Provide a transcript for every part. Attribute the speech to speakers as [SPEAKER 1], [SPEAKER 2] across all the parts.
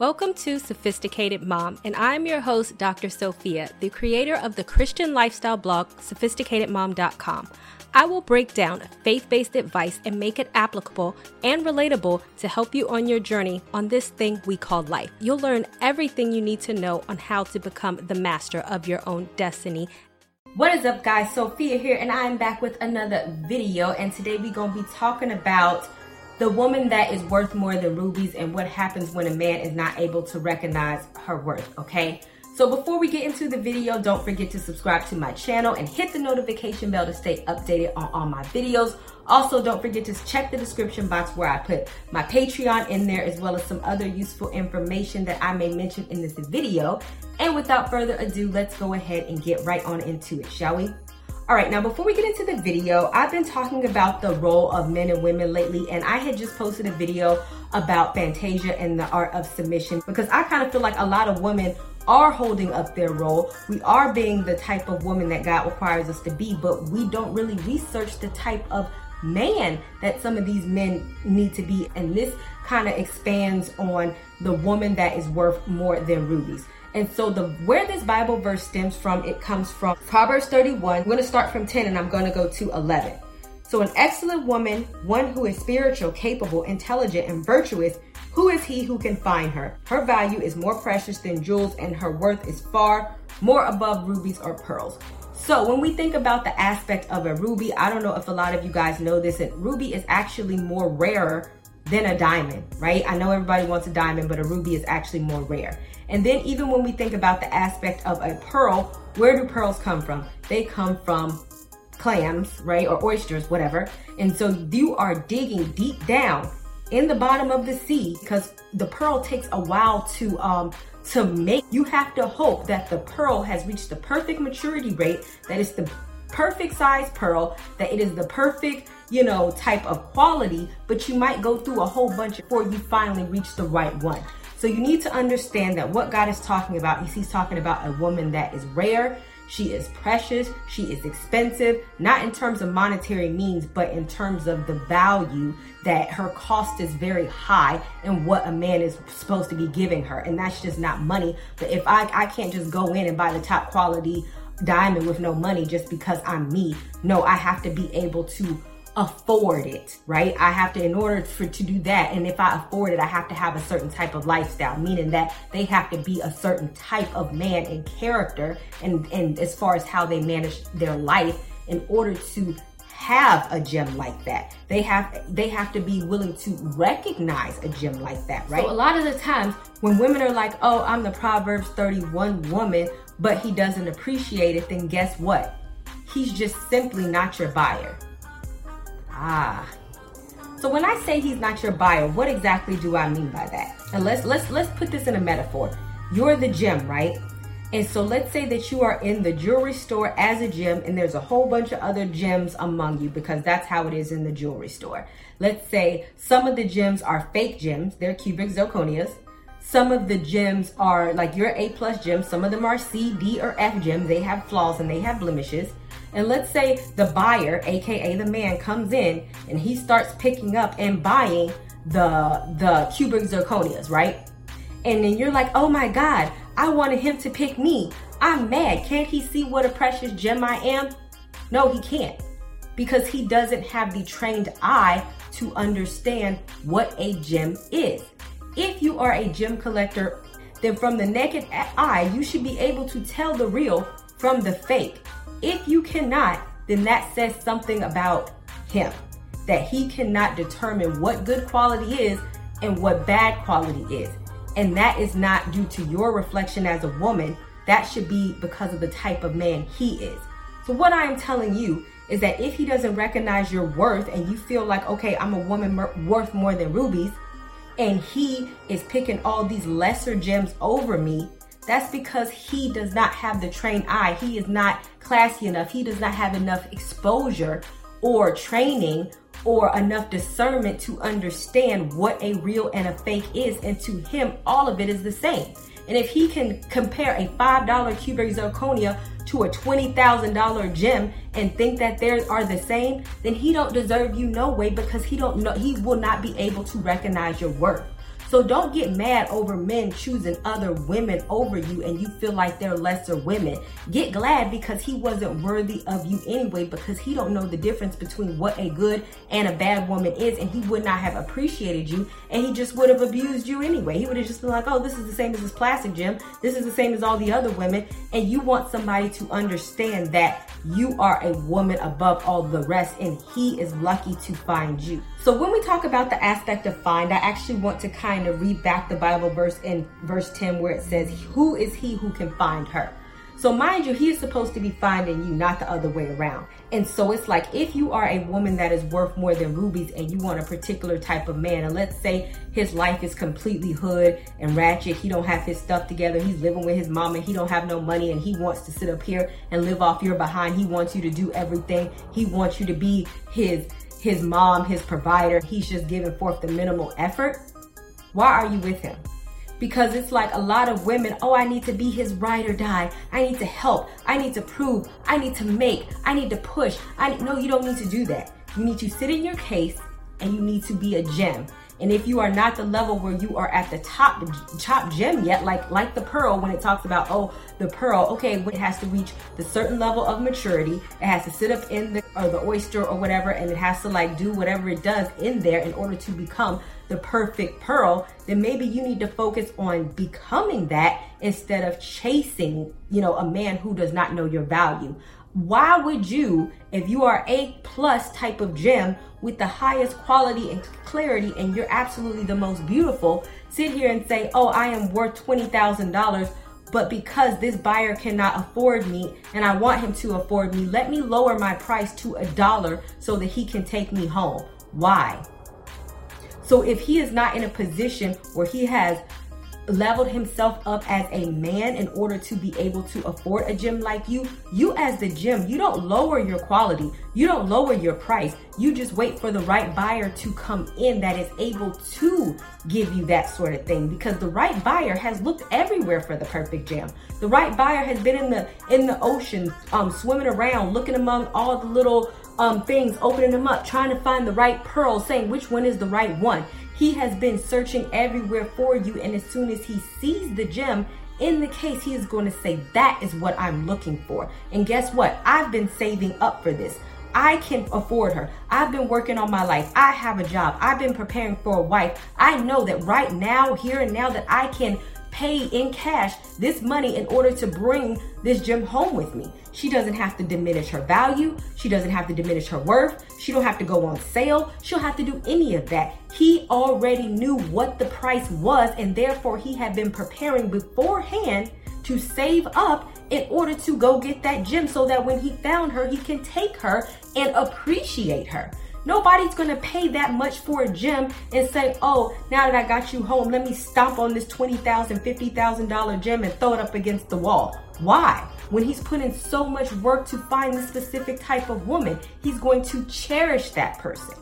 [SPEAKER 1] Welcome to Sophisticated Mom, and I'm your host, Dr. Sophia, the creator of the Christian lifestyle blog, sophisticatedmom.com. I will break down faith based advice and make it applicable and relatable to help you on your journey on this thing we call life. You'll learn everything you need to know on how to become the master of your own destiny. What is up, guys? Sophia here, and I'm back with another video. And today we're going to be talking about the woman that is worth more than rubies and what happens when a man is not able to recognize her worth, okay? So before we get into the video, don't forget to subscribe to my channel and hit the notification bell to stay updated on all my videos. Also, don't forget to check the description box where I put my Patreon in there as well as some other useful information that I may mention in this video. And without further ado, let's go ahead and get right on into it, shall we? All right, now before we get into the video, I've been talking about the role of men and women lately, and I had just posted a video about Fantasia and the art of submission because I kind of feel like a lot of women are holding up their role. We are being the type of woman that God requires us to be, but we don't really research the type of man that some of these men need to be. And this kind of expands on the woman that is worth more than rubies. And so the where this Bible verse stems from, it comes from Proverbs 31. I'm going to start from 10 and I'm going to go to 11. So an excellent woman, one who is spiritual, capable, intelligent, and virtuous, who is he who can find her? Her value is more precious than jewels and her worth is far more above rubies or pearls. So when we think about the aspect of a ruby, I don't know if a lot of you guys know this, and ruby is actually more rarer than a diamond, right? I know everybody wants a diamond, but a ruby is actually more rare. And then even when we think about the aspect of a pearl, where do pearls come from? They come from clams, right? Or oysters, whatever. And so you are digging deep down in the bottom of the sea because the pearl takes a while to um to make you have to hope that the pearl has reached the perfect maturity rate that it's the perfect size pearl that it is the perfect you know type of quality but you might go through a whole bunch before you finally reach the right one so you need to understand that what God is talking about is He's talking about a woman that is rare. She is precious. She is expensive, not in terms of monetary means, but in terms of the value that her cost is very high and what a man is supposed to be giving her. And that's just not money. But if I, I can't just go in and buy the top quality diamond with no money just because I'm me, no, I have to be able to afford it, right? I have to, in order for to do that, and if I afford it, I have to have a certain type of lifestyle, meaning that they have to be a certain type of man and character, and and as far as how they manage their life, in order to have a gem like that. They have they have to be willing to recognize a gem like that, right? So a lot of the times when women are like, "Oh, I'm the Proverbs 31 woman," but he doesn't appreciate it, then guess what? He's just simply not your buyer. Ah. So when I say he's not your buyer, what exactly do I mean by that? And let's let's let's put this in a metaphor. You're the gem, right? And so let's say that you are in the jewelry store as a gem and there's a whole bunch of other gems among you because that's how it is in the jewelry store. Let's say some of the gems are fake gems, they're cubic zirconias. Some of the gems are like your A plus gems, some of them are C, D, or F gems. They have flaws and they have blemishes. And let's say the buyer, aka the man, comes in and he starts picking up and buying the the cubic zirconias, right? And then you're like, oh my God, I wanted him to pick me. I'm mad. Can't he see what a precious gem I am? No, he can't. Because he doesn't have the trained eye to understand what a gem is. If you are a gem collector, then from the naked eye, you should be able to tell the real from the fake. If you cannot, then that says something about him that he cannot determine what good quality is and what bad quality is. And that is not due to your reflection as a woman. That should be because of the type of man he is. So, what I am telling you is that if he doesn't recognize your worth and you feel like, okay, I'm a woman worth more than rubies, and he is picking all these lesser gems over me, that's because he does not have the trained eye. He is not classy enough. He does not have enough exposure or training or enough discernment to understand what a real and a fake is. And to him, all of it is the same. And if he can compare a $5 cubic zirconia to a $20,000 gem and think that they are the same, then he don't deserve you no way because he don't know he will not be able to recognize your worth. So don't get mad over men choosing other women over you and you feel like they're lesser women. Get glad because he wasn't worthy of you anyway because he don't know the difference between what a good and a bad woman is and he would not have appreciated you and he just would have abused you anyway. He would have just been like, "Oh, this is the same as this plastic gym. This is the same as all the other women." And you want somebody to understand that you are a woman above all the rest and he is lucky to find you. So when we talk about the aspect of find, I actually want to kind of read back the Bible verse in verse 10 where it says, Who is he who can find her? So mind you, he is supposed to be finding you, not the other way around. And so it's like if you are a woman that is worth more than rubies and you want a particular type of man, and let's say his life is completely hood and ratchet, he don't have his stuff together, he's living with his mom and he don't have no money and he wants to sit up here and live off your behind. He wants you to do everything. He wants you to be his his mom, his provider. He's just giving forth the minimal effort. Why are you with him? because it's like a lot of women, oh, I need to be his ride or die. I need to help. I need to prove. I need to make. I need to push. I no, you don't need to do that. You need to sit in your case and you need to be a gem. And if you are not the level where you are at the top top gem yet, like like the pearl, when it talks about oh the pearl, okay, it has to reach the certain level of maturity. It has to sit up in the or the oyster or whatever, and it has to like do whatever it does in there in order to become the perfect pearl. Then maybe you need to focus on becoming that instead of chasing, you know, a man who does not know your value. Why would you, if you are a plus type of gem with the highest quality and clarity and you're absolutely the most beautiful, sit here and say, oh, I am worth $20,000, but because this buyer cannot afford me and I want him to afford me, let me lower my price to a dollar so that he can take me home. Why? So if he is not in a position where he has leveled himself up as a man in order to be able to afford a gym like you, you as the gym, you don't lower your quality. You don't lower your price. You just wait for the right buyer to come in that is able to give you that sort of thing because the right buyer has looked everywhere for the perfect gym. The right buyer has been in the in the ocean um swimming around looking among all the little um things opening them up trying to find the right pearl saying which one is the right one. He has been searching everywhere for you, and as soon as he sees the gem, in the case, he is going to say, That is what I'm looking for. And guess what? I've been saving up for this. I can afford her. I've been working on my life. I have a job. I've been preparing for a wife. I know that right now, here and now, that I can pay in cash this money in order to bring this gem home with me. She doesn't have to diminish her value. She doesn't have to diminish her worth. She don't have to go on sale. She'll have to do any of that. He already knew what the price was and therefore he had been preparing beforehand to save up in order to go get that gem so that when he found her, he can take her and appreciate her. Nobody's gonna pay that much for a gem and say, oh, now that I got you home, let me stomp on this $20,000, $50,000 gem and throw it up against the wall. Why? When he's put in so much work to find the specific type of woman, he's going to cherish that person.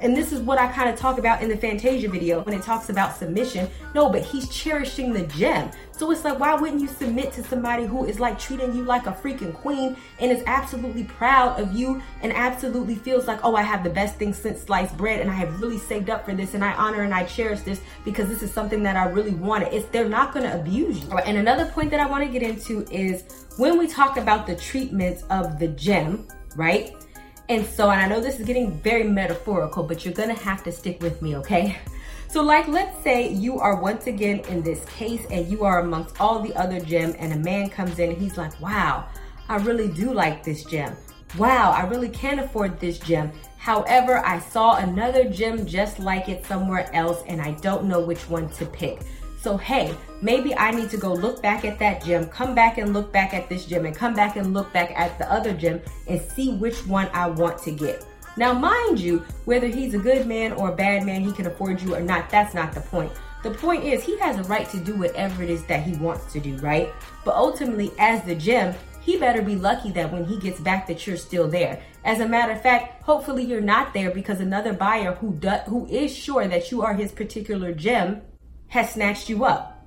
[SPEAKER 1] And this is what I kind of talk about in the Fantasia video when it talks about submission. No, but he's cherishing the gem. So it's like, why wouldn't you submit to somebody who is like treating you like a freaking queen and is absolutely proud of you and absolutely feels like, oh, I have the best thing since sliced bread and I have really saved up for this and I honor and I cherish this because this is something that I really wanted. It's they're not gonna abuse you. And another point that I want to get into is when we talk about the treatment of the gem, right? And so, and I know this is getting very metaphorical, but you're gonna have to stick with me, okay? So, like, let's say you are once again in this case and you are amongst all the other gem, and a man comes in and he's like, wow, I really do like this gem. Wow, I really can't afford this gem. However, I saw another gem just like it somewhere else, and I don't know which one to pick. So, hey, maybe I need to go look back at that gym, come back and look back at this gym, and come back and look back at the other gym and see which one I want to get. Now, mind you, whether he's a good man or a bad man, he can afford you or not, that's not the point. The point is, he has a right to do whatever it is that he wants to do, right? But ultimately, as the gem, he better be lucky that when he gets back that you're still there. As a matter of fact, hopefully you're not there because another buyer who does, who is sure that you are his particular gem has snatched you up.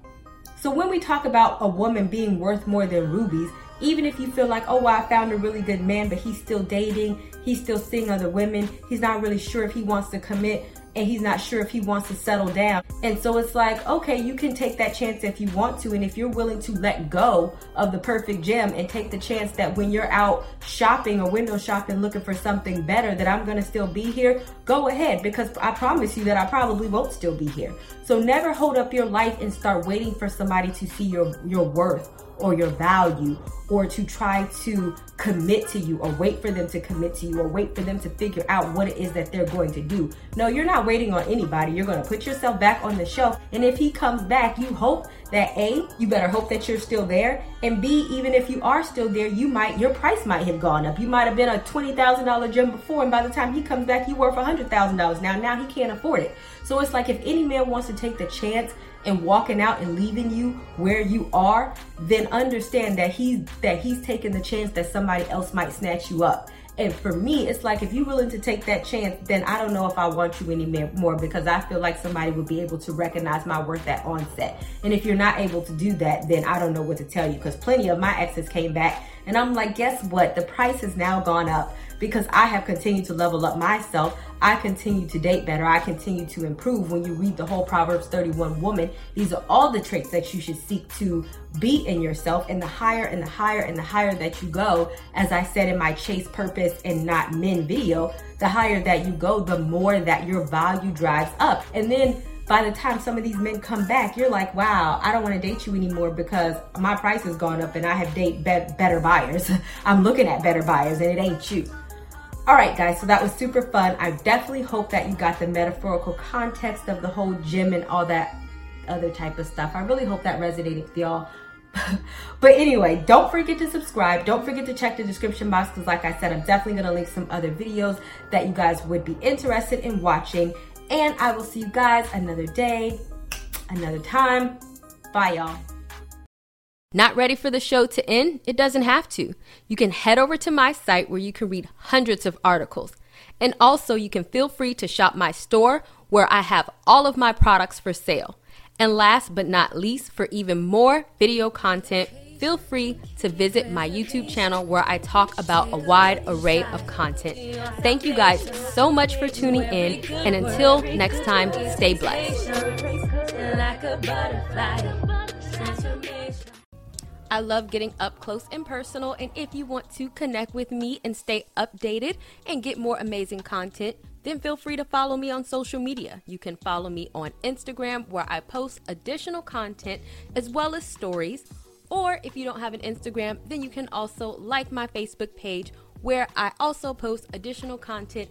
[SPEAKER 1] So when we talk about a woman being worth more than rubies, even if you feel like, oh, well, I found a really good man, but he's still dating, he's still seeing other women, he's not really sure if he wants to commit. And he's not sure if he wants to settle down. And so it's like, okay, you can take that chance if you want to. And if you're willing to let go of the perfect gem and take the chance that when you're out shopping or window shopping looking for something better, that I'm going to still be here, go ahead because I promise you that I probably won't still be here. So never hold up your life and start waiting for somebody to see your, your worth or your value or to try to commit to you or wait for them to commit to you or wait for them to figure out what it is that they're going to do. No, you're not waiting on anybody. You're going to put yourself back on the shelf. And if he comes back, you hope that A, you better hope that you're still there. And B, even if you are still there, you might, your price might have gone up. You might have been a $20,000 gem before. And by the time he comes back, you worth $100,000 now. Now he can't afford it. So it's like if any man wants to take the chance and walking out and leaving you where you are, then understand that he's that he's taking the chance that somebody else might snatch you up. And for me, it's like if you're willing to take that chance, then I don't know if I want you anymore because I feel like somebody would be able to recognize my worth at onset. And if you're not able to do that, then I don't know what to tell you because plenty of my exes came back and I'm like, guess what? The price has now gone up because I have continued to level up myself. I continue to date better. I continue to improve. When you read the whole Proverbs 31 woman, these are all the traits that you should seek to be in yourself. And the higher and the higher and the higher that you go, as I said in my Chase Purpose and Not Men video, the higher that you go, the more that your value drives up. And then by the time some of these men come back, you're like, wow, I don't want to date you anymore because my price has gone up and I have date be- better buyers. I'm looking at better buyers and it ain't you. All right, guys, so that was super fun. I definitely hope that you got the metaphorical context of the whole gym and all that other type of stuff. I really hope that resonated with y'all. but anyway, don't forget to subscribe. Don't forget to check the description box because, like I said, I'm definitely going to link some other videos that you guys would be interested in watching. And I will see you guys another day, another time. Bye, y'all.
[SPEAKER 2] Not ready for the show to end? It doesn't have to. You can head over to my site where you can read hundreds of articles. And also, you can feel free to shop my store where I have all of my products for sale. And last but not least, for even more video content, feel free to visit my YouTube channel where I talk about a wide array of content. Thank you guys so much for tuning in, and until next time, stay blessed. I love getting up close and personal. And if you want to connect with me and stay updated and get more amazing content, then feel free to follow me on social media. You can follow me on Instagram where I post additional content as well as stories. Or if you don't have an Instagram, then you can also like my Facebook page where I also post additional content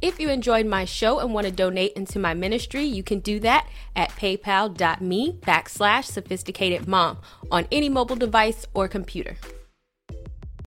[SPEAKER 2] If you enjoyed my show and want to donate into my ministry, you can do that at paypal.me backslash sophisticated mom on any mobile device or computer.